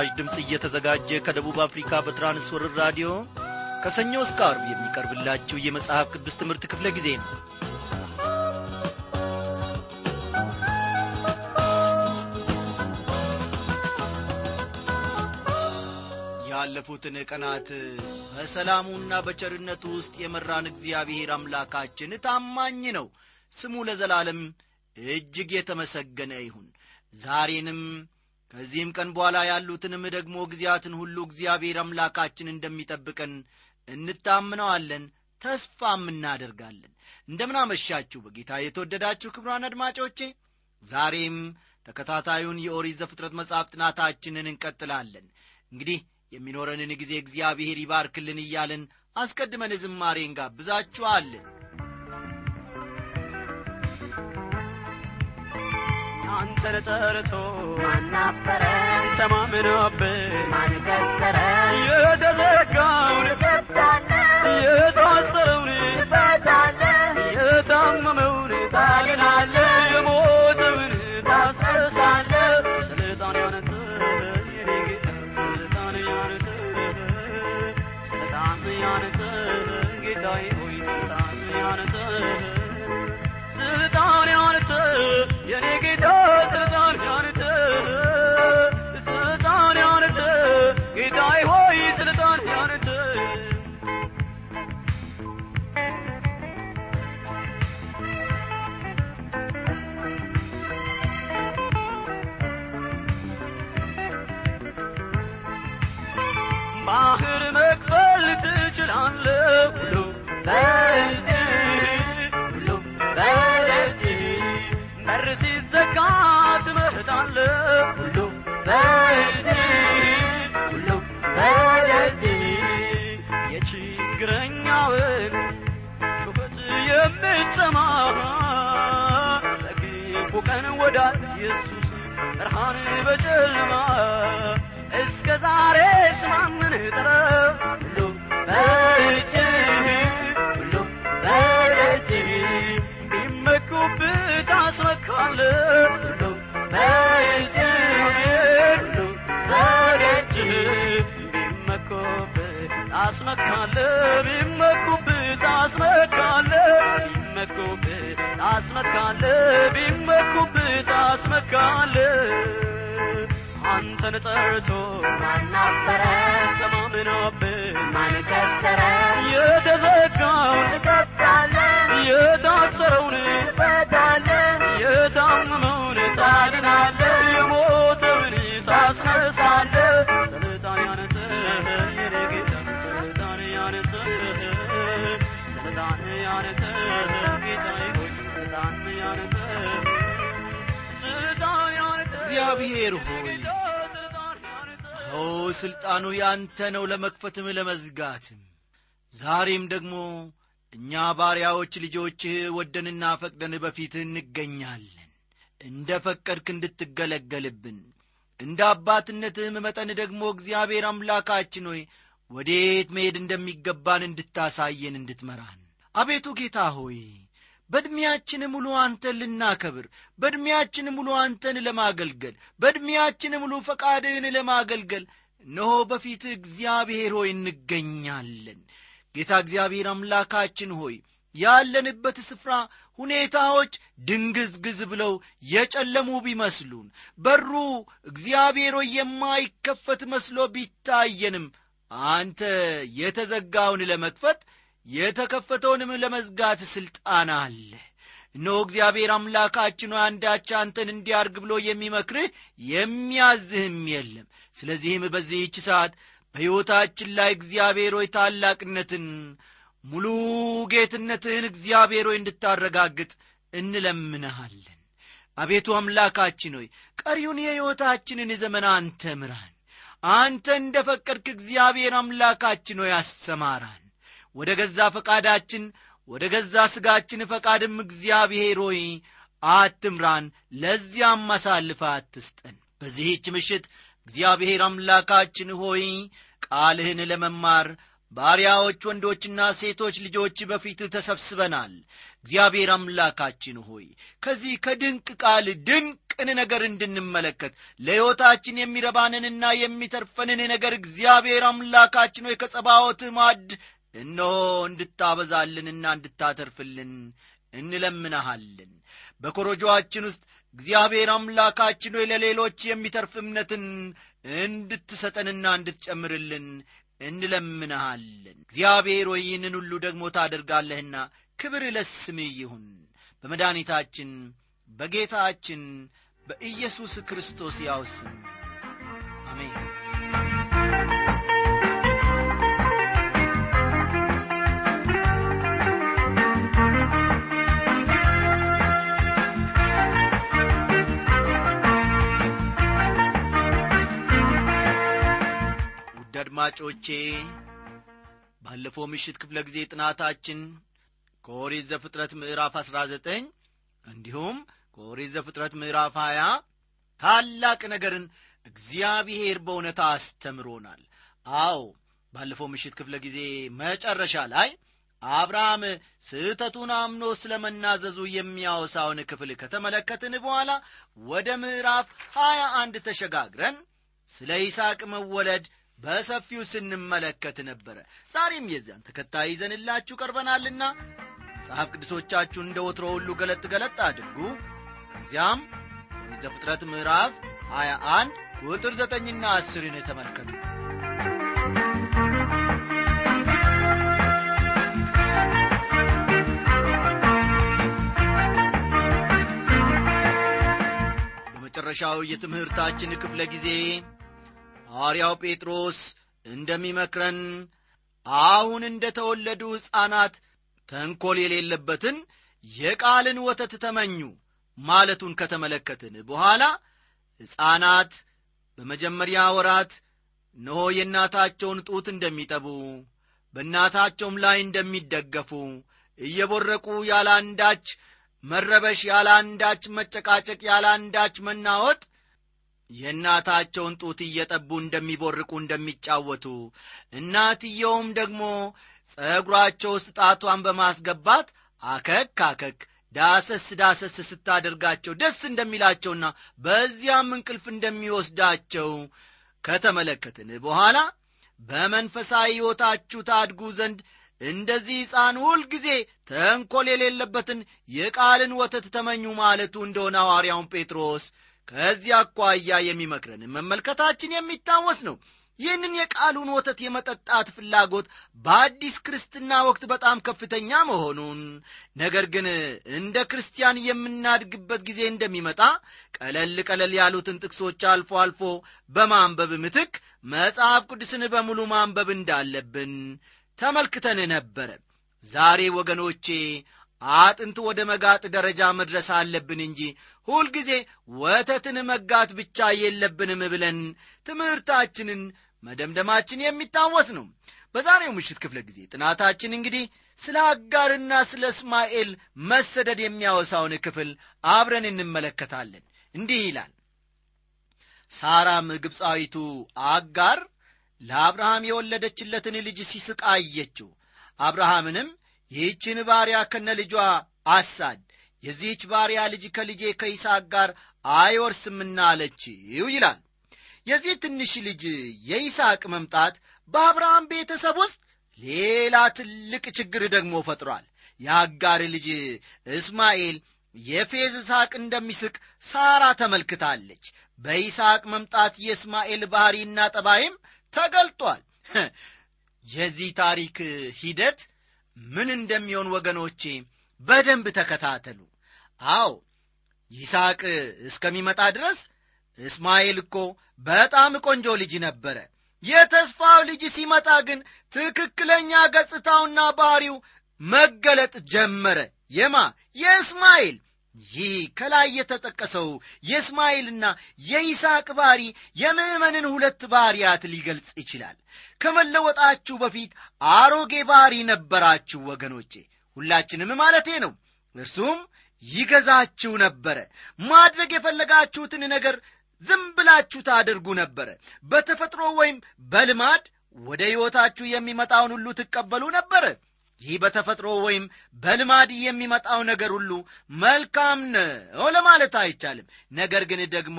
ይህ ምስራች ድምፅ እየተዘጋጀ ከደቡብ አፍሪካ በትራንስወርር ራዲዮ ከሰኞ እስከ አርብ የሚቀርብላችሁ የመጽሐፍ ቅዱስ ትምህርት ክፍለ ጊዜ ነው። ያለፉትን ቀናት በሰላሙና በቸርነቱ ውስጥ የመራን እግዚአብሔር አምላካችን ታማኝ ነው። ስሙ ለዘላለም እጅግ የተመሰገነ ይሁን። ዛሬንም ከዚህም ቀን በኋላ ያሉትንም ደግሞ ጊዜያትን ሁሉ እግዚአብሔር አምላካችን እንደሚጠብቀን እንታምነዋለን ተስፋም እናደርጋለን። እንደምናመሻችሁ በጌታ የተወደዳችሁ ክብሯን አድማጮቼ። ዛሬም ተከታታዩን የኦሪት ዘፍጥረት መጽሐፍ ጥናታችንን እንቀጥላለን። እንግዲህ የሚኖረንን ጊዜ እግዚአብሔር ይባርክልን እያልን አስቀድመን ዝማሬ እንጋብዛችኋለን አንተን ጠርቶ ማናፈረ ተማምኖብህ ማን ከሰረ የተዘጋውን ትከፍታለ የታሰረውን ትፈታለ የታመመውን ታድናለ የሞተውን ቀን ወዳጅ ኢየሱስ? ብርሃን በጨለማ እስከ ዛሬ ስማምን ጥረ ሁሉ በእጅ ሁሉ በእጅ ቢመኩብህ ታስመካለህ ሁሉ በእጅ ሁሉ በእጅ ቢመኩብህ ታስመካለህ ቢመኩብህ ታስመካለህ ቢመኩብህ ታስመካለህ ቢመኩብህ ታስመካለህ አንተን ጠርቶ ማናፈረ? ተማምኖብህ ማን ከሰረ? የተዘጋውን ትከፍታለ የታሰረውን ትፈታለ የታመመውን ታድናለህ እግዚአብሔር ሆይ! ኦ ሥልጣኑ ያንተ ነው ለመክፈትም ለመዝጋትም! ዛሬም ደግሞ እኛ ባሪያዎች ልጆችህ ወደንና ፈቅደን በፊትህ እንገኛለን። እንደ ፈቀድክ እንድትገለገልብን እንደ አባትነትህም መጠን ደግሞ እግዚአብሔር አምላካችን ሆይ ወዴት መሄድ እንደሚገባን እንድታሳየን እንድትመራን። አቤቱ ጌታ ሆይ በዕድሜያችን ሙሉ አንተን ልናከብር በዕድሜያችን ሙሉ አንተን ለማገልገል በዕድሜያችን ሙሉ ፈቃድህን ለማገልገል እነሆ በፊትህ እግዚአብሔር ሆይ እንገኛለን። ጌታ እግዚአብሔር አምላካችን ሆይ ያለንበት ስፍራ ሁኔታዎች ድንግዝግዝ ብለው የጨለሙ ቢመስሉን በሩ እግዚአብሔር የማይከፈት መስሎ ቢታየንም አንተ የተዘጋውን ለመክፈት የተከፈተውንም ለመዝጋት ሥልጣን አለ። እነሆ እግዚአብሔር አምላካችን አንዳች አንተን እንዲያርግ ብሎ የሚመክርህ የሚያዝህም የለም። ስለዚህም በዚህች ሰዓት በሕይወታችን ላይ እግዚአብሔር ሆይ ታላቅነትን ሙሉ ጌትነትህን እግዚአብሔር ሆይ እንድታረጋግጥ እንለምንሃለን። አቤቱ አምላካችን ሆይ ቀሪውን የሕይወታችንን ዘመን አንተ ምራን። አንተ እንደ ፈቀድክ እግዚአብሔር አምላካችን ሆይ አሰማራን ወደ ገዛ ፈቃዳችን ወደ ገዛ ሥጋችን ፈቃድም እግዚአብሔር ሆይ አትምራን ለዚያም አሳልፈ አትስጠን። በዚህች ምሽት እግዚአብሔር አምላካችን ሆይ ቃልህን ለመማር ባሪያዎች ወንዶችና ሴቶች ልጆች በፊት ተሰብስበናል። እግዚአብሔር አምላካችን ሆይ ከዚህ ከድንቅ ቃል ድንቅን ነገር እንድንመለከት ለሕይወታችን የሚረባንንና የሚተርፈንን ነገር እግዚአብሔር አምላካችን ሆይ ከጸባዖት ማድ እነሆ እንድታበዛልንና እንድታተርፍልን እንለምንሃለን። በኮረጆአችን ውስጥ እግዚአብሔር አምላካችን ሆይ ለሌሎች የሚተርፍ እምነትን እንድትሰጠንና እንድትጨምርልን እንለምንሃለን። እግዚአብሔር ሆይ ይህንን ሁሉ ደግሞ ታደርጋለህና ክብር ለስምህ ይሁን። በመድኃኒታችን በጌታችን በኢየሱስ ክርስቶስ ያው ስም አሜን አድማጮቼ ባለፈው ምሽት ክፍለ ጊዜ ጥናታችን ከኦሪት ዘፍጥረት ምዕራፍ አሥራ ዘጠኝ እንዲሁም ከኦሪት ዘፍጥረት ምዕራፍ ሀያ ታላቅ ነገርን እግዚአብሔር በእውነት አስተምሮናል። አዎ ባለፈው ምሽት ክፍለ ጊዜ መጨረሻ ላይ አብርሃም ስህተቱን አምኖ ስለ መናዘዙ የሚያወሳውን ክፍል ከተመለከትን በኋላ ወደ ምዕራፍ ሀያ አንድ ተሸጋግረን ስለ ይስሐቅ መወለድ በሰፊው ስንመለከት ነበረ። ዛሬም የዚያን ተከታይ ይዘንላችሁ ቀርበናልና መጽሐፍ ቅዱሶቻችሁን እንደ ወትሮ ሁሉ ገለጥ ገለጥ አድርጉ። ከዚያም ኦሪት ዘፍጥረት ምዕራፍ 21 ቁጥር ዘጠኝና አስርን ተመልከቱ። በመጨረሻው የትምህርታችን ክፍለ ጊዜ ሐዋርያው ጴጥሮስ እንደሚመክረን አሁን እንደ ተወለዱ ሕፃናት ተንኰል የሌለበትን የቃልን ወተት ተመኙ ማለቱን ከተመለከትን በኋላ ሕፃናት በመጀመሪያ ወራት እነሆ የእናታቸውን ጡት እንደሚጠቡ በእናታቸውም ላይ እንደሚደገፉ እየቦረቁ ያለ አንዳች መረበሽ ያለ አንዳች መጨቃጨቅ ያለ አንዳች መናወጥ የእናታቸውን ጡት እየጠቡ እንደሚቦርቁ እንደሚጫወቱ እናትየውም ደግሞ ጸጉራቸው ውስጥ ጣቷን በማስገባት አከክ አከክ ዳሰስ ዳሰስ ስታደርጋቸው ደስ እንደሚላቸውና በዚያም እንቅልፍ እንደሚወስዳቸው ከተመለከትን በኋላ በመንፈሳዊ ሕይወታችሁ ታድጉ ዘንድ እንደዚህ ሕፃን ሁልጊዜ ተንኰል የሌለበትን የቃልን ወተት ተመኙ ማለቱ እንደሆነ ሐዋርያውን ጴጥሮስ ከዚህ አኳያ የሚመክረን መመልከታችን የሚታወስ ነው። ይህንን የቃሉን ወተት የመጠጣት ፍላጎት በአዲስ ክርስትና ወቅት በጣም ከፍተኛ መሆኑን ነገር ግን እንደ ክርስቲያን የምናድግበት ጊዜ እንደሚመጣ ቀለል ቀለል ያሉትን ጥቅሶች አልፎ አልፎ በማንበብ ምትክ መጽሐፍ ቅዱስን በሙሉ ማንበብ እንዳለብን ተመልክተን ነበረ። ዛሬ ወገኖቼ አጥንት ወደ መጋጥ ደረጃ መድረስ አለብን እንጂ ሁልጊዜ ወተትን መጋት ብቻ የለብንም ብለን ትምህርታችንን መደምደማችን የሚታወስ ነው። በዛሬው ምሽት ክፍለ ጊዜ ጥናታችን እንግዲህ ስለ አጋርና ስለ እስማኤል መሰደድ የሚያወሳውን ክፍል አብረን እንመለከታለን። እንዲህ ይላል። ሳራም ግብፃዊቱ አጋር ለአብርሃም የወለደችለትን ልጅ ሲስቅ አየችው። አብርሃምንም ይህችን ባሪያ ከነ ልጇ አሳድ። የዚህች ባሪያ ልጅ ከልጄ ከይስሐቅ ጋር አይወርስምና አለችው ይላል። የዚህ ትንሽ ልጅ የይስሐቅ መምጣት በአብርሃም ቤተሰብ ውስጥ ሌላ ትልቅ ችግር ደግሞ ፈጥሯል። የአጋር ልጅ እስማኤል የፌዝ ይስሐቅ እንደሚስቅ ሳራ ተመልክታለች። በይስሐቅ መምጣት የእስማኤል ባሕሪና ጠባይም ተገልጧል። የዚህ ታሪክ ሂደት ምን እንደሚሆን ወገኖቼ በደንብ ተከታተሉ። አዎ ይስሐቅ እስከሚመጣ ድረስ እስማኤል እኮ በጣም ቆንጆ ልጅ ነበረ። የተስፋው ልጅ ሲመጣ ግን ትክክለኛ ገጽታውና ባህሪው መገለጥ ጀመረ። የማ? የእስማኤል ይህ ከላይ የተጠቀሰው የእስማኤልና የይስሐቅ ባሕሪ የምዕመንን ሁለት ባሕርያት ሊገልጽ ይችላል። ከመለወጣችሁ በፊት አሮጌ ባሕሪ ነበራችሁ ወገኖቼ። ሁላችንም ማለቴ ነው። እርሱም ይገዛችሁ ነበረ። ማድረግ የፈለጋችሁትን ነገር ዝም ብላችሁ ታደርጉ ነበረ። በተፈጥሮ ወይም በልማድ ወደ ሕይወታችሁ የሚመጣውን ሁሉ ትቀበሉ ነበረ ይህ በተፈጥሮ ወይም በልማድ የሚመጣው ነገር ሁሉ መልካም ነው ለማለት አይቻልም። ነገር ግን ደግሞ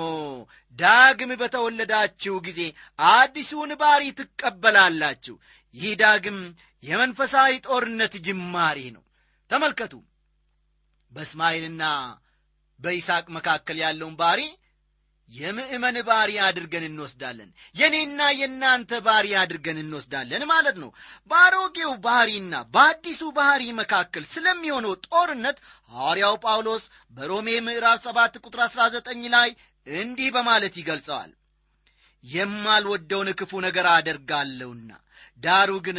ዳግም በተወለዳችሁ ጊዜ አዲሱን ባሪ ትቀበላላችሁ። ይህ ዳግም የመንፈሳዊ ጦርነት ጅማሬ ነው። ተመልከቱ። በእስማኤልና በይስሐቅ መካከል ያለውን ባሪ የምእመን ባሪ አድርገን እንወስዳለን። የኔና የእናንተ ባሪ አድርገን እንወስዳለን ማለት ነው። በአሮጌው ባህሪና በአዲሱ ባህሪ መካከል ስለሚሆነው ጦርነት ሐዋርያው ጳውሎስ በሮሜ ምዕራፍ 7 ቁጥር 19 ላይ እንዲህ በማለት ይገልጸዋል። የማልወደውን ክፉ ነገር አደርጋለሁና ዳሩ ግን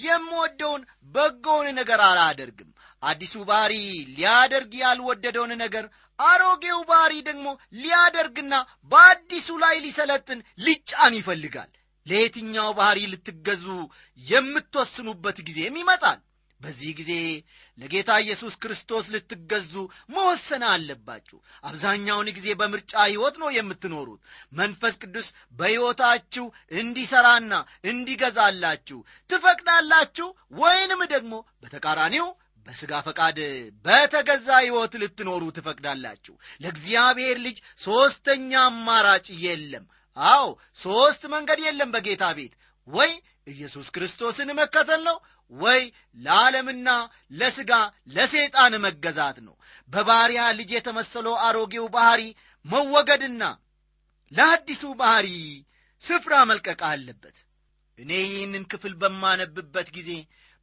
የምወደውን በጎውን ነገር አላደርግም። አዲሱ ባህሪ ሊያደርግ ያልወደደውን ነገር አሮጌው ባህሪ ደግሞ ሊያደርግና በአዲሱ ላይ ሊሰለጥን ሊጫን ይፈልጋል። ለየትኛው ባህሪ ልትገዙ የምትወስኑበት ጊዜም ይመጣል። በዚህ ጊዜ ለጌታ ኢየሱስ ክርስቶስ ልትገዙ መወሰን አለባችሁ። አብዛኛውን ጊዜ በምርጫ ሕይወት ነው የምትኖሩት። መንፈስ ቅዱስ በሕይወታችሁ እንዲሠራና እንዲገዛላችሁ ትፈቅዳላችሁ ወይንም ደግሞ በተቃራኒው በሥጋ ፈቃድ በተገዛ ሕይወት ልትኖሩ ትፈቅዳላችሁ። ለእግዚአብሔር ልጅ ሦስተኛ አማራጭ የለም። አዎ ሦስት መንገድ የለም በጌታ ቤት። ወይ ኢየሱስ ክርስቶስን መከተል ነው ወይ ለዓለምና ለሥጋ ለሰይጣን መገዛት ነው። በባሪያ ልጅ የተመሰለው አሮጌው ባሕሪ መወገድና ለአዲሱ ባሕሪ ስፍራ መልቀቅ አለበት። እኔ ይህንን ክፍል በማነብበት ጊዜ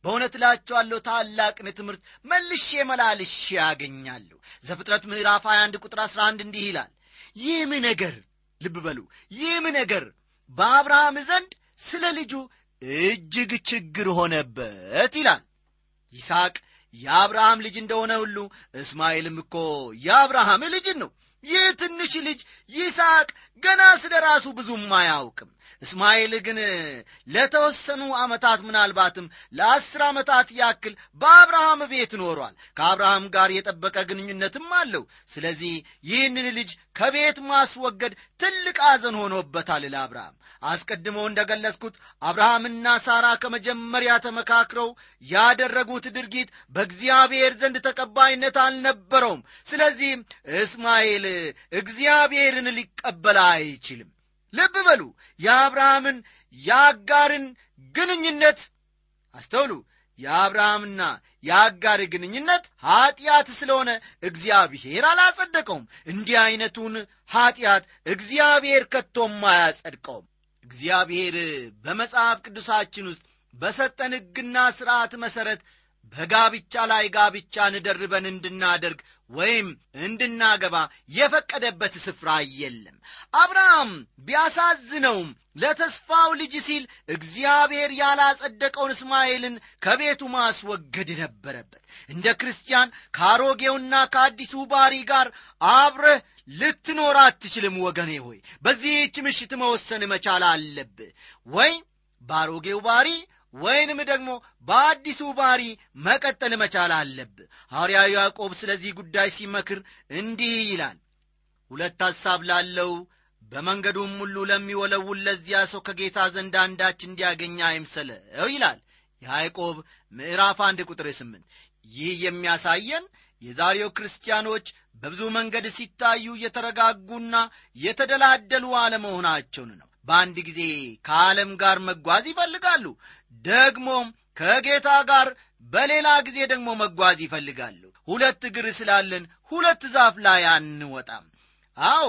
በእውነት እላቸዋለሁ ታላቅን ትምህርት መልሼ መላልሼ ያገኛለሁ ዘፍጥረት ምዕራፍ 21 ቁጥር 11 እንዲህ ይላል ይህም ነገር ልብ በሉ ይህም ነገር በአብርሃም ዘንድ ስለ ልጁ እጅግ ችግር ሆነበት ይላል። ይስሐቅ የአብርሃም ልጅ እንደሆነ ሁሉ እስማኤልም እኮ የአብርሃም ልጅ ነው ይህ ትንሽ ልጅ ይስሐቅ ገና ስለ ራሱ ብዙም አያውቅም። እስማኤል ግን ለተወሰኑ ዓመታት ምናልባትም ለአስር ዓመታት ያክል በአብርሃም ቤት ኖሯል። ከአብርሃም ጋር የጠበቀ ግንኙነትም አለው። ስለዚህ ይህንን ልጅ ከቤት ማስወገድ ትልቅ አዘን ሆኖበታል ለአብርሃም። አስቀድሞ እንደ ገለጽኩት አብርሃምና ሳራ ከመጀመሪያ ተመካክረው ያደረጉት ድርጊት በእግዚአብሔር ዘንድ ተቀባይነት አልነበረውም። ስለዚህም እስማኤል እግዚአብሔርን ሊቀበል አይችልም። ልብ በሉ የአብርሃምን የአጋርን ግንኙነት አስተውሉ። የአብርሃምና የአጋር ግንኙነት ኀጢአት ስለሆነ እግዚአብሔር አላጸደቀውም። እንዲህ ዐይነቱን ኀጢአት እግዚአብሔር ከቶም አያጸድቀውም። እግዚአብሔር በመጽሐፍ ቅዱሳችን ውስጥ በሰጠን ሕግና ሥርዓት መሠረት በጋብቻ ላይ ጋብቻን ደርበን እንድናደርግ ወይም እንድናገባ የፈቀደበት ስፍራ የለም። አብርሃም ቢያሳዝነውም ለተስፋው ልጅ ሲል እግዚአብሔር ያላጸደቀውን እስማኤልን ከቤቱ ማስወገድ ነበረበት። እንደ ክርስቲያን ከአሮጌውና ከአዲሱ ባሪ ጋር አብረህ ልትኖር አትችልም ወገኔ ሆይ። በዚህች ምሽት መወሰን መቻል አለብህ። ወይ በአሮጌው ባሪ ወይንም ደግሞ በአዲሱ ባሪ መቀጠል መቻል አለብህ ሐዋርያው ያዕቆብ ስለዚህ ጉዳይ ሲመክር እንዲህ ይላል። ሁለት ሐሳብ ላለው በመንገዱም ሁሉ ለሚወለውል ለዚያ ሰው ከጌታ ዘንድ አንዳች እንዲያገኝ አይምሰለው ይላል ያዕቆብ ምዕራፍ አንድ ቁጥር ስምንት። ይህ የሚያሳየን የዛሬው ክርስቲያኖች በብዙ መንገድ ሲታዩ የተረጋጉና የተደላደሉ አለመሆናቸውን ነው በአንድ ጊዜ ከዓለም ጋር መጓዝ ይፈልጋሉ ደግሞም ከጌታ ጋር በሌላ ጊዜ ደግሞ መጓዝ ይፈልጋሉ። ሁለት እግር ስላለን ሁለት ዛፍ ላይ አንወጣም። አዎ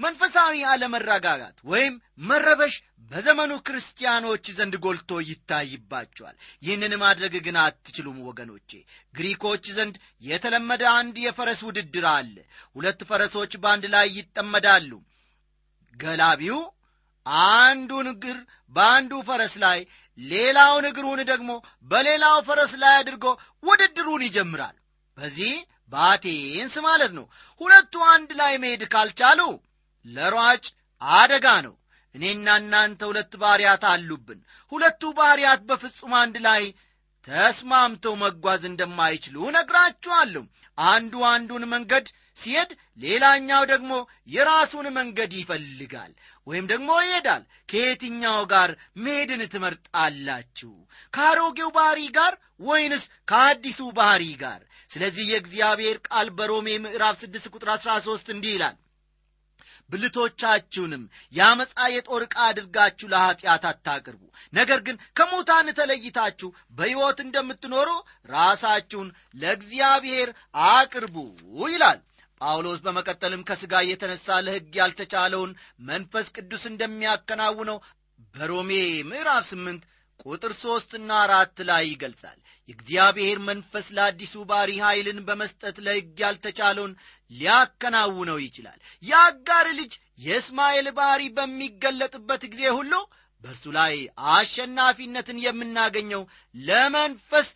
መንፈሳዊ አለመረጋጋት ወይም መረበሽ በዘመኑ ክርስቲያኖች ዘንድ ጎልቶ ይታይባቸዋል። ይህንን ማድረግ ግን አትችሉም ወገኖቼ። ግሪኮች ዘንድ የተለመደ አንድ የፈረስ ውድድር አለ። ሁለት ፈረሶች በአንድ ላይ ይጠመዳሉ። ገላቢው አንዱን እግር በአንዱ ፈረስ ላይ ሌላውን እግሩን ደግሞ በሌላው ፈረስ ላይ አድርጎ ውድድሩን ይጀምራል። በዚህ በአቴንስ ማለት ነው። ሁለቱ አንድ ላይ መሄድ ካልቻሉ ለሯጭ አደጋ ነው። እኔና እናንተ ሁለት ባሪያት አሉብን። ሁለቱ ባሪያት በፍጹም አንድ ላይ ተስማምተው መጓዝ እንደማይችሉ ነግራችኋለሁ አንዱ አንዱን መንገድ ሲሄድ ሌላኛው ደግሞ የራሱን መንገድ ይፈልጋል ወይም ደግሞ ይሄዳል። ከየትኛው ጋር መሄድን ትመርጣላችሁ? ከአሮጌው ባህሪ ጋር ወይንስ ከአዲሱ ባህሪ ጋር? ስለዚህ የእግዚአብሔር ቃል በሮሜ ምዕራፍ 6 ቁጥር 13 እንዲህ ይላል ብልቶቻችሁንም የአመፃ የጦር ዕቃ አድርጋችሁ ለኀጢአት አታቅርቡ። ነገር ግን ከሙታን ተለይታችሁ በሕይወት እንደምትኖሩ ራሳችሁን ለእግዚአብሔር አቅርቡ ይላል ጳውሎስ በመቀጠልም ከሥጋ የተነሣ ለሕግ ያልተቻለውን መንፈስ ቅዱስ እንደሚያከናውነው በሮሜ ምዕራፍ ስምንት ቁጥር ሦስትና አራት ላይ ይገልጻል። የእግዚአብሔር መንፈስ ለአዲሱ ባሪ ኃይልን በመስጠት ለሕግ ያልተቻለውን ሊያከናውነው ይችላል። የአጋር ልጅ የእስማኤል ባሪ በሚገለጥበት ጊዜ ሁሉ በእርሱ ላይ አሸናፊነትን የምናገኘው ለመንፈስ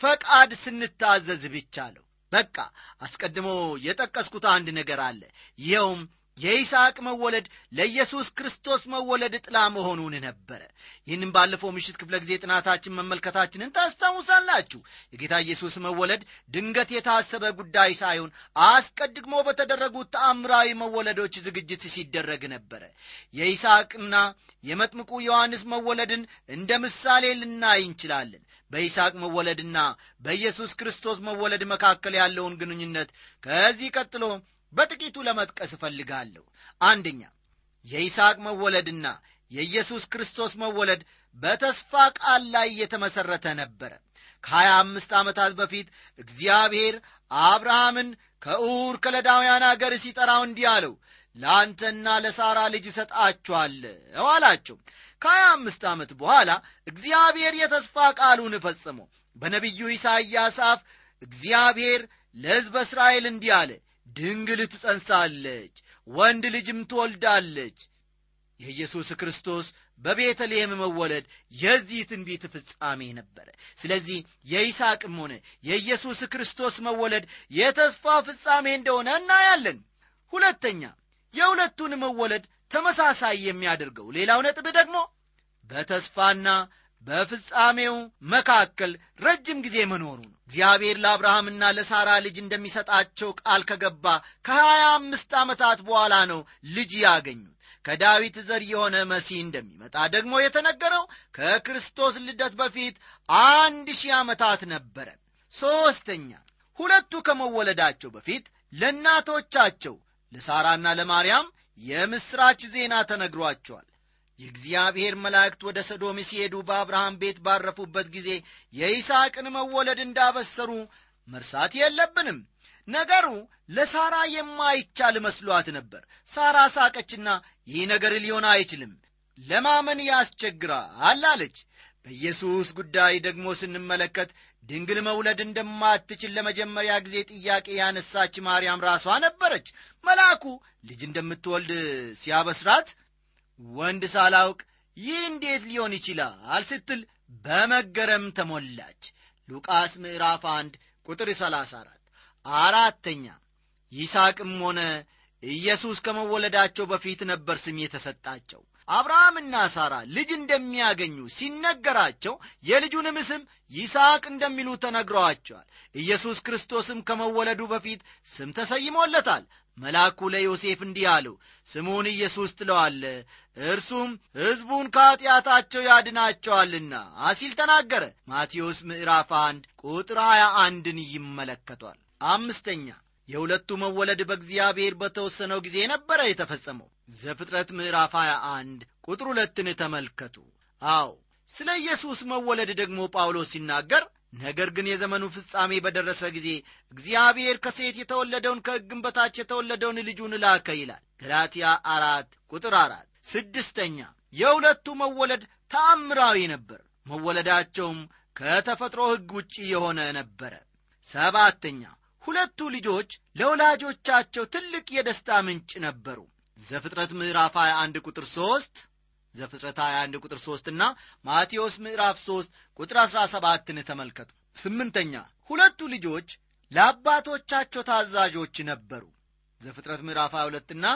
ፈቃድ ስንታዘዝ ብቻ ነው በቃ አስቀድሞ የጠቀስኩት አንድ ነገር አለ። ይኸውም የይስሐቅ መወለድ ለኢየሱስ ክርስቶስ መወለድ ጥላ መሆኑን ነበረ። ይህንም ባለፈው ምሽት ክፍለ ጊዜ ጥናታችን መመልከታችንን ታስታውሳላችሁ። የጌታ ኢየሱስ መወለድ ድንገት የታሰበ ጉዳይ ሳይሆን አስቀድሞ በተደረጉት ተአምራዊ መወለዶች ዝግጅት ሲደረግ ነበረ። የይስሐቅና የመጥምቁ ዮሐንስ መወለድን እንደ ምሳሌ ልናይ እንችላለን። በይስሐቅ መወለድና በኢየሱስ ክርስቶስ መወለድ መካከል ያለውን ግንኙነት ከዚህ ቀጥሎ በጥቂቱ ለመጥቀስ እፈልጋለሁ። አንደኛ የይስሐቅ መወለድና የኢየሱስ ክርስቶስ መወለድ በተስፋ ቃል ላይ የተመሠረተ ነበረ። ከሀያ አምስት ዓመታት በፊት እግዚአብሔር አብርሃምን ከኡር ከለዳውያን አገር ሲጠራው እንዲህ አለው ለአንተና ለሳራ ልጅ እሰጣችኋለሁ አላቸው። ከሀያ አምስት ዓመት በኋላ እግዚአብሔር የተስፋ ቃሉን ፈጽሞ በነቢዩ ኢሳይያስ አፍ እግዚአብሔር ለሕዝበ እስራኤል እንዲህ አለ ድንግል ትጸንሳለች ወንድ ልጅም ትወልዳለች። የኢየሱስ ክርስቶስ በቤተልሔም መወለድ የዚህ ትንቢት ፍጻሜ ነበረ። ስለዚህ የይስሐቅም ሆነ የኢየሱስ ክርስቶስ መወለድ የተስፋ ፍጻሜ እንደሆነ እናያለን። ሁለተኛ የሁለቱን መወለድ ተመሳሳይ የሚያደርገው ሌላው ነጥብ ደግሞ በተስፋና በፍጻሜው መካከል ረጅም ጊዜ መኖሩ ነው እግዚአብሔር ለአብርሃምና ለሳራ ልጅ እንደሚሰጣቸው ቃል ከገባ ከሀያ አምስት ዓመታት በኋላ ነው ልጅ ያገኙት። ከዳዊት ዘር የሆነ መሲህ እንደሚመጣ ደግሞ የተነገረው ከክርስቶስ ልደት በፊት አንድ ሺህ ዓመታት ነበረ። ሦስተኛ ሁለቱ ከመወለዳቸው በፊት ለእናቶቻቸው ለሳራና ለማርያም የምሥራች ዜና ተነግሯቸዋል የእግዚአብሔር መላእክት ወደ ሰዶም ሲሄዱ በአብርሃም ቤት ባረፉበት ጊዜ የይስሐቅን መወለድ እንዳበሰሩ መርሳት የለብንም። ነገሩ ለሳራ የማይቻል መስሏት ነበር። ሳራ ሳቀችና ይህ ነገር ሊሆን አይችልም ለማመን ያስቸግራል አለች። በኢየሱስ ጉዳይ ደግሞ ስንመለከት ድንግል መውለድ እንደማትችል ለመጀመሪያ ጊዜ ጥያቄ ያነሳች ማርያም ራሷ ነበረች። መልአኩ ልጅ እንደምትወልድ ሲያበስራት ወንድ ሳላውቅ ይህ እንዴት ሊሆን ይችላል ስትል በመገረም ተሞላች። ሉቃስ ምዕራፍ 1 ቁጥር 34 አራተኛ ይስሐቅም ሆነ ኢየሱስ ከመወለዳቸው በፊት ነበር ስም የተሰጣቸው። አብርሃምና ሳራ ልጅ እንደሚያገኙ ሲነገራቸው የልጁንም ስም ይስሐቅ እንደሚሉ ተነግረዋቸዋል። ኢየሱስ ክርስቶስም ከመወለዱ በፊት ስም ተሰይሞለታል መልአኩ ለዮሴፍ እንዲህ አለው ስሙን ኢየሱስ ትለዋለ እርሱም ሕዝቡን ከኀጢአታቸው ያድናቸዋልና ሲል ተናገረ። ማቴዎስ ምዕራፍ 1 ቁጥር 21ን ይመለከቷል። አምስተኛ የሁለቱ መወለድ በእግዚአብሔር በተወሰነው ጊዜ ነበረ የተፈጸመው። ዘፍጥረት ምዕራፍ 21 ቁጥር ሁለትን ተመልከቱ። አዎ ስለ ኢየሱስ መወለድ ደግሞ ጳውሎስ ሲናገር ነገር ግን የዘመኑ ፍጻሜ በደረሰ ጊዜ እግዚአብሔር ከሴት የተወለደውን ከሕግም በታች የተወለደውን ልጁን ላከ ይላል። ገላትያ አራት ቁጥር አራት ስድስተኛ የሁለቱ መወለድ ተአምራዊ ነበር። መወለዳቸውም ከተፈጥሮ ሕግ ውጪ የሆነ ነበረ። ሰባተኛ ሁለቱ ልጆች ለወላጆቻቸው ትልቅ የደስታ ምንጭ ነበሩ። ዘፍጥረት ምዕራፍ 21 ቁጥር 3 ዘፍጥረት 21 ቁጥር 3 እና ማቴዎስ ምዕራፍ 3 ቁጥር 17ን ተመልከቱ። ስምንተኛ ሁለቱ ልጆች ለአባቶቻቸው ታዛዦች ነበሩ። ዘፍጥረት ምዕራፍ 22 እና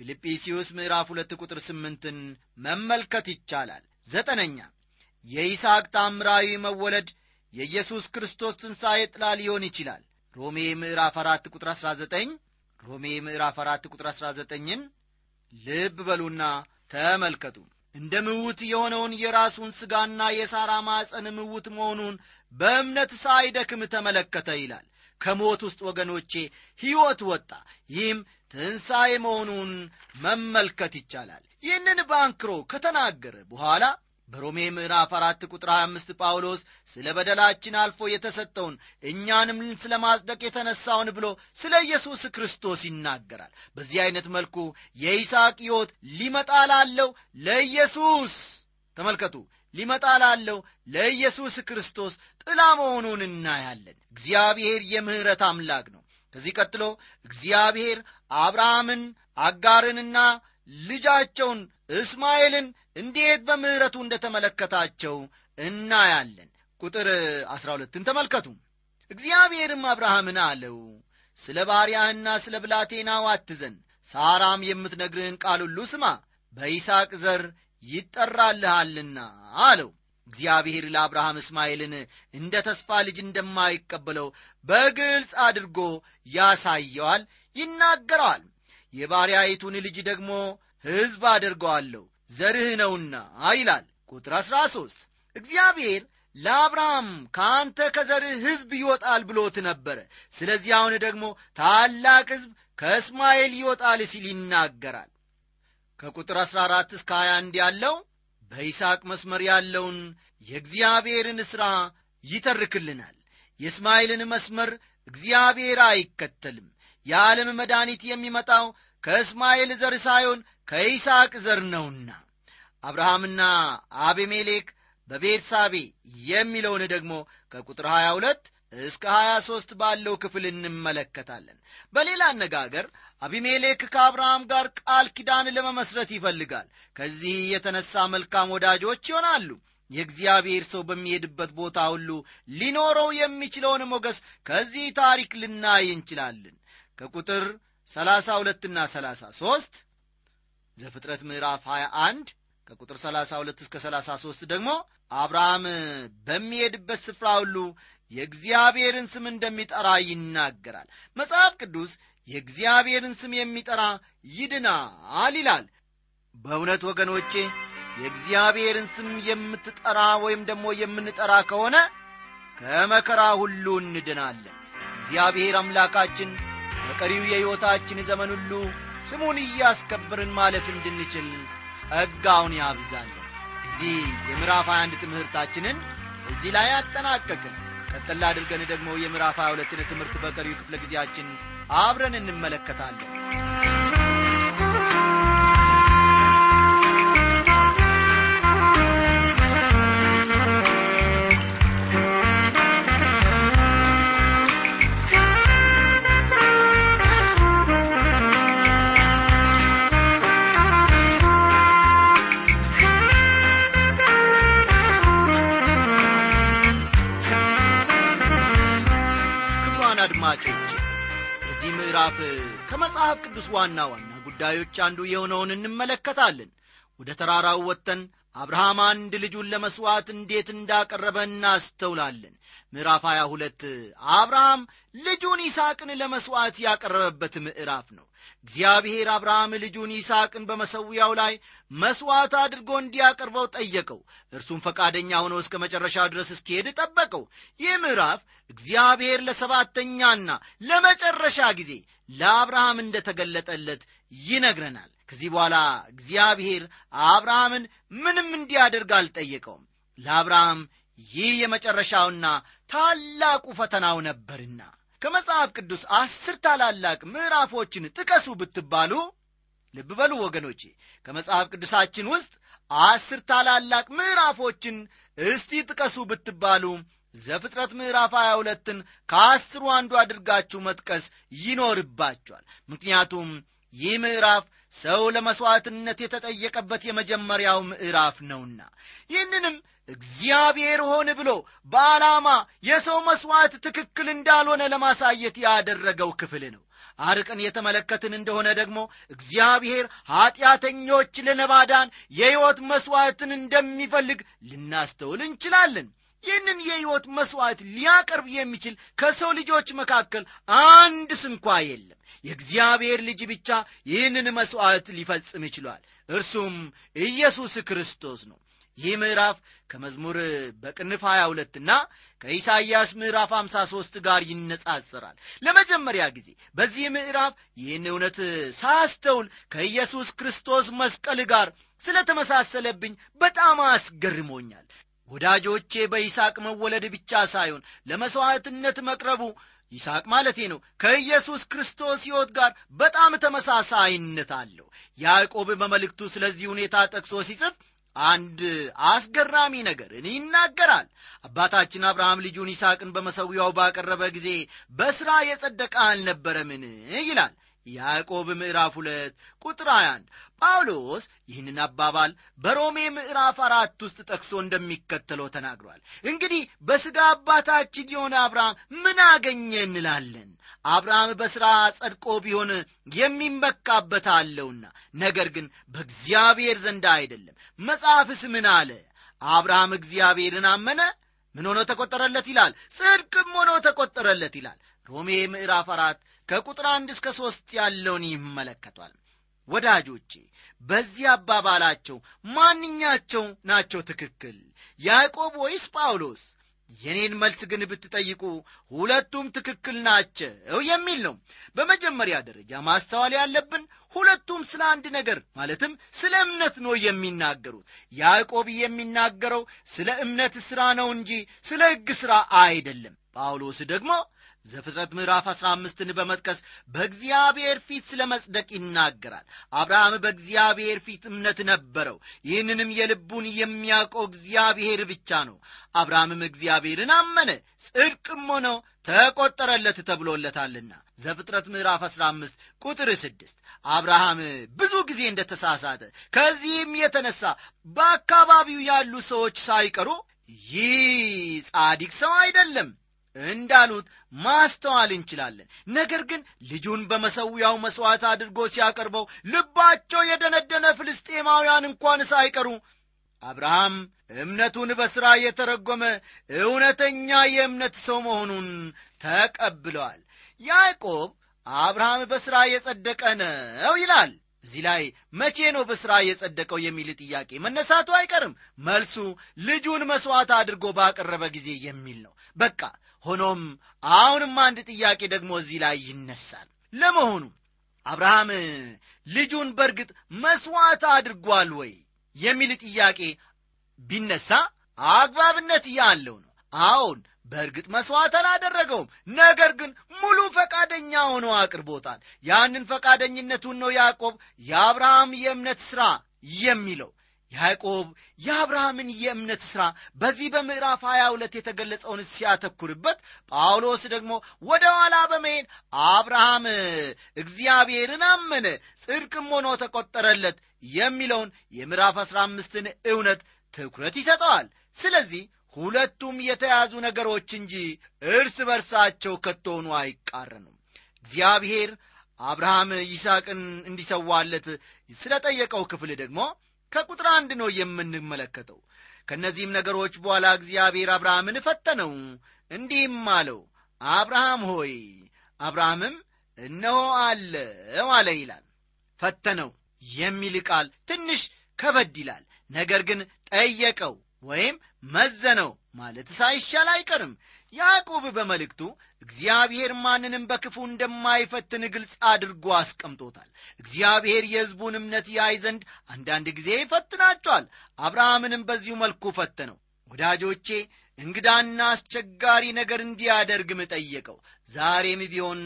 ፊልጵስዩስ ምዕራፍ 2 ቁጥር 8ን መመልከት ይቻላል። ዘጠነኛ የይስሐቅ ታምራዊ መወለድ የኢየሱስ ክርስቶስ ትንሣኤ ጥላ ሊሆን ይችላል። ሮሜ ምዕራፍ 4 ቁጥር 19 ሮሜ ምዕራፍ አራት ቁጥር አሥራ ዘጠኝን ልብ በሉና ተመልከቱ እንደ ምውት የሆነውን የራሱን ሥጋና የሳራ ማፀን ምውት መሆኑን በእምነት ሳይደክም ተመለከተ ይላል። ከሞት ውስጥ ወገኖቼ ሕይወት ወጣ። ይህም ትንሣኤ መሆኑን መመልከት ይቻላል። ይህንን ባንክሮ ከተናገረ በኋላ በሮሜ ምዕራፍ አራት ቁጥር 25 ጳውሎስ ስለ በደላችን አልፎ የተሰጠውን እኛንም ስለ ማጽደቅ የተነሳውን ብሎ ስለ ኢየሱስ ክርስቶስ ይናገራል። በዚህ ዐይነት መልኩ የይስሐቅ ሕይወት ሊመጣ ላለው ለኢየሱስ ተመልከቱ ሊመጣ ላለው ለኢየሱስ ክርስቶስ ጥላ መሆኑን እናያለን። እግዚአብሔር የምሕረት አምላክ ነው። ከዚህ ቀጥሎ እግዚአብሔር አብርሃምን አጋርንና ልጃቸውን እስማኤልን እንዴት በምሕረቱ እንደ ተመለከታቸው እናያለን። ቁጥር አሥራ ሁለትን ተመልከቱ። እግዚአብሔርም አብርሃምን አለው ስለ ባሪያህና ስለ ብላቴናው አትዘን ሳራም የምትነግርህን ቃል ሁሉ ስማ በይስሐቅ ዘር ይጠራልሃልና አለው። እግዚአብሔር ለአብርሃም እስማኤልን እንደ ተስፋ ልጅ እንደማይቀበለው በግልጽ አድርጎ ያሳየዋል ይናገረዋል። የባሪያይቱን ልጅ ደግሞ ሕዝብ አደርገዋለሁ ዘርህ ነውና ይላል። ቁጥር አሥራ ሦስት እግዚአብሔር ለአብርሃም ከአንተ ከዘርህ ሕዝብ ይወጣል ብሎት ነበረ። ስለዚህ አሁን ደግሞ ታላቅ ሕዝብ ከእስማኤል ይወጣል ሲል ይናገራል። ከቁጥር 14 እስከ 21 ያለው በይስሐቅ መስመር ያለውን የእግዚአብሔርን ሥራ ይተርክልናል። የእስማኤልን መስመር እግዚአብሔር አይከተልም። የዓለም መድኃኒት የሚመጣው ከእስማኤል ዘር ሳይሆን ከይስሐቅ ዘር ነውና አብርሃምና አቤሜሌክ በቤርሳቤ የሚለውን ደግሞ ከቁጥር 22 እስከ 23 ባለው ክፍል እንመለከታለን። በሌላ አነጋገር አቢሜሌክ ከአብርሃም ጋር ቃል ኪዳን ለመመስረት ይፈልጋል። ከዚህ የተነሳ መልካም ወዳጆች ይሆናሉ። የእግዚአብሔር ሰው በሚሄድበት ቦታ ሁሉ ሊኖረው የሚችለውን ሞገስ ከዚህ ታሪክ ልናይ እንችላለን። ከቁጥር 32 ና 33 ዘፍጥረት ምዕራፍ 21 ከቁጥር 32 እስከ 33 ደግሞ አብርሃም በሚሄድበት ስፍራ ሁሉ የእግዚአብሔርን ስም እንደሚጠራ ይናገራል። መጽሐፍ ቅዱስ የእግዚአብሔርን ስም የሚጠራ ይድናል ይላል። በእውነት ወገኖቼ የእግዚአብሔርን ስም የምትጠራ ወይም ደግሞ የምንጠራ ከሆነ ከመከራ ሁሉ እንድናለን። እግዚአብሔር አምላካችን በቀሪው የሕይወታችን ዘመን ሁሉ ስሙን እያስከብርን ማለፍ እንድንችል ጸጋውን ያብዛለን እዚህ የምዕራፍ 21 ትምህርታችንን እዚህ ላይ አጠናቀቅን። ቀጠላ አድርገን ደግሞ የምዕራፍ 22ን ትምህርት በቀሪው ክፍለ ጊዜያችን አብረን እንመለከታለን አድማጮች በዚህ ምዕራፍ ከመጽሐፍ ቅዱስ ዋና ዋና ጉዳዮች አንዱ የሆነውን እንመለከታለን። ወደ ተራራው ወጥተን አብርሃም አንድ ልጁን ለመሥዋዕት እንዴት እንዳቀረበ እናስተውላለን። ምዕራፍ 22 አብርሃም ልጁን ይስሐቅን ለመሥዋዕት ያቀረበበት ምዕራፍ ነው እግዚአብሔር አብርሃም ልጁን ይስሐቅን በመሠዊያው ላይ መሥዋዕት አድርጎ እንዲያቀርበው ጠየቀው። እርሱም ፈቃደኛ ሆኖ እስከ መጨረሻው ድረስ እስኪሄድ ጠበቀው። ይህ ምዕራፍ እግዚአብሔር ለሰባተኛና ለመጨረሻ ጊዜ ለአብርሃም እንደ ተገለጠለት ይነግረናል። ከዚህ በኋላ እግዚአብሔር አብርሃምን ምንም እንዲያደርግ አልጠየቀውም። ለአብርሃም ይህ የመጨረሻውና ታላቁ ፈተናው ነበርና ከመጽሐፍ ቅዱስ አስር ታላላቅ ምዕራፎችን ጥቀሱ ብትባሉ ልብ በሉ ወገኖቼ ከመጽሐፍ ቅዱሳችን ውስጥ አስር ታላላቅ ምዕራፎችን እስቲ ጥቀሱ ብትባሉ ዘፍጥረት ምዕራፍ 22ን ከአስሩ አንዱ አድርጋችሁ መጥቀስ ይኖርባቸዋል ምክንያቱም ይህ ምዕራፍ ሰው ለመሥዋዕትነት የተጠየቀበት የመጀመሪያው ምዕራፍ ነውና ይህንንም እግዚአብሔር ሆን ብሎ በዓላማ የሰው መሥዋዕት ትክክል እንዳልሆነ ለማሳየት ያደረገው ክፍል ነው። አርቅን የተመለከትን እንደሆነ ደግሞ እግዚአብሔር ኀጢአተኞችን ለማዳን የሕይወት መሥዋዕትን እንደሚፈልግ ልናስተውል እንችላለን። ይህንን የሕይወት መሥዋዕት ሊያቀርብ የሚችል ከሰው ልጆች መካከል አንድ ስንኳ የለም። የእግዚአብሔር ልጅ ብቻ ይህንን መሥዋዕት ሊፈጽም ይችሏል። እርሱም ኢየሱስ ክርስቶስ ነው ይህ ምዕራፍ ከመዝሙር በቅንፍ 22 እና ከኢሳይያስ ምዕራፍ 53 ጋር ይነጻጸራል። ለመጀመሪያ ጊዜ በዚህ ምዕራፍ ይህን እውነት ሳስተውል ከኢየሱስ ክርስቶስ መስቀል ጋር ስለተመሳሰለብኝ በጣም አስገርሞኛል። ወዳጆቼ በይስሐቅ መወለድ ብቻ ሳይሆን ለመሥዋዕትነት መቅረቡ ይስሐቅ ማለቴ ነው ከኢየሱስ ክርስቶስ ሕይወት ጋር በጣም ተመሳሳይነት አለው። ያዕቆብ በመልእክቱ ስለዚህ ሁኔታ ጠቅሶ ሲጽፍ አንድ አስገራሚ ነገርን ይናገራል። አባታችን አብርሃም ልጁን ይስሐቅን በመሰዊያው ባቀረበ ጊዜ በሥራ የጸደቀ አልነበረምን? ይላል። ያዕቆብ ምዕራፍ ሁለት ቁጥር 21 ጳውሎስ ይህንን አባባል በሮሜ ምዕራፍ አራት ውስጥ ጠቅሶ እንደሚከተለው ተናግሯል። እንግዲህ በሥጋ አባታችን የሆነ አብርሃም ምን አገኘ እንላለን አብርሃም በሥራ ጸድቆ ቢሆን የሚመካበት አለውና ነገር ግን በእግዚአብሔር ዘንድ አይደለም። መጽሐፍስ ምን አለ? አብርሃም እግዚአብሔርን አመነ ምን ሆኖ ተቆጠረለት ይላል? ጽድቅም ሆኖ ተቆጠረለት ይላል። ሮሜ ምዕራፍ አራት ከቁጥር አንድ እስከ ሦስት ያለውን ይመለከቷል። ወዳጆቼ በዚህ አባባላቸው ማንኛቸው ናቸው ትክክል? ያዕቆብ ወይስ ጳውሎስ የኔን መልስ ግን ብትጠይቁ ሁለቱም ትክክል ናቸው የሚል ነው። በመጀመሪያ ደረጃ ማስተዋል ያለብን ሁለቱም ስለ አንድ ነገር ማለትም ስለ እምነት ነው የሚናገሩት። ያዕቆብ የሚናገረው ስለ እምነት ሥራ ነው እንጂ ስለ ሕግ ሥራ አይደለም። ጳውሎስ ደግሞ ዘፍጥረት ምዕራፍ አሥራ አምስትን በመጥቀስ በእግዚአብሔር ፊት ስለ መጽደቅ ይናገራል። አብርሃም በእግዚአብሔር ፊት እምነት ነበረው። ይህንንም የልቡን የሚያውቀው እግዚአብሔር ብቻ ነው። አብርሃምም እግዚአብሔርን አመነ ጽድቅም ሆነው ተቆጠረለት ተብሎለታልና። ዘፍጥረት ምዕራፍ 15 ቁጥር ስድስት አብርሃም ብዙ ጊዜ እንደ ተሳሳተ ከዚህም የተነሳ በአካባቢው ያሉ ሰዎች ሳይቀሩ ይህ ጻዲቅ ሰው አይደለም እንዳሉት ማስተዋል እንችላለን። ነገር ግን ልጁን በመሰዊያው መሥዋዕት አድርጎ ሲያቀርበው ልባቸው የደነደነ ፍልስጤማውያን እንኳን ሳይቀሩ አብርሃም እምነቱን በሥራ የተረጎመ እውነተኛ የእምነት ሰው መሆኑን ተቀብለዋል። ያዕቆብ አብርሃም በሥራ የጸደቀ ነው ይላል። እዚህ ላይ መቼ ነው በሥራ የጸደቀው የሚል ጥያቄ መነሳቱ አይቀርም። መልሱ ልጁን መሥዋዕት አድርጎ ባቀረበ ጊዜ የሚል ነው። በቃ ሆኖም አሁንም አንድ ጥያቄ ደግሞ እዚህ ላይ ይነሳል። ለመሆኑ አብርሃም ልጁን በርግጥ መሥዋዕት አድርጓል ወይ የሚል ጥያቄ ቢነሳ አግባብነት ያለው ነው። አዎን በእርግጥ መሥዋዕት አላደረገውም ነገር ግን ሙሉ ፈቃደኛ ሆኖ አቅርቦታል። ያንን ፈቃደኝነቱን ነው ያዕቆብ የአብርሃም የእምነት ሥራ የሚለው ያዕቆብ የአብርሃምን የእምነት ሥራ በዚህ በምዕራፍ 22 የተገለጸውን ሲያተኩርበት ጳውሎስ ደግሞ ወደ ኋላ በመሄድ አብርሃም እግዚአብሔርን አመነ ጽድቅም ሆኖ ተቆጠረለት የሚለውን የምዕራፍ 15ን እውነት ትኩረት ይሰጠዋል። ስለዚህ ሁለቱም የተያዙ ነገሮች እንጂ እርስ በርሳቸው ከቶሆኑ አይቃረኑም። እግዚአብሔር አብርሃም ይስሐቅን እንዲሰዋለት ስለ ጠየቀው ክፍል ደግሞ ከቁጥር አንድ ነው የምንመለከተው። ከእነዚህም ነገሮች በኋላ እግዚአብሔር አብርሃምን ፈተነው። እንዲህም አለው አብርሃም ሆይ አብርሃምም እነሆ አለው አለ ይላል። ፈተነው የሚል ቃል ትንሽ ከበድ ይላል። ነገር ግን ጠየቀው ወይም መዘነው ማለት ሳይሻል አይቀርም ያዕቆብ በመልእክቱ እግዚአብሔር ማንንም በክፉ እንደማይፈትን ግልጽ አድርጎ አስቀምጦታል። እግዚአብሔር የሕዝቡን እምነት ያይ ዘንድ አንዳንድ ጊዜ ይፈትናቸዋል። አብርሃምንም በዚሁ መልኩ ፈተነው። ወዳጆቼ እንግዳና አስቸጋሪ ነገር እንዲያደርግም ጠየቀው። ዛሬም ቢሆን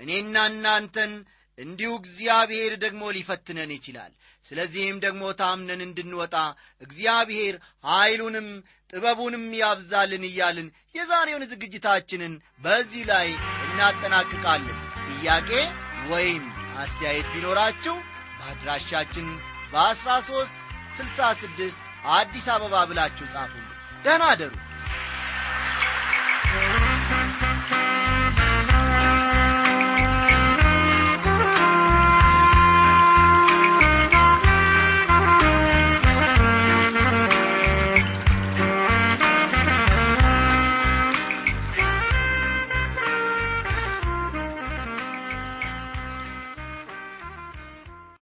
እኔና እናንተን እንዲሁ እግዚአብሔር ደግሞ ሊፈትነን ይችላል። ስለዚህም ደግሞ ታምነን እንድንወጣ እግዚአብሔር ኀይሉንም ጥበቡንም ያብዛልን እያልን የዛሬውን ዝግጅታችንን በዚህ ላይ እናጠናቅቃለን። ጥያቄ ወይም አስተያየት ቢኖራችሁ በአድራሻችን በአስራ ሦስት ስልሳ ስድስት አዲስ አበባ ብላችሁ ጻፉልን ደህና አደሩ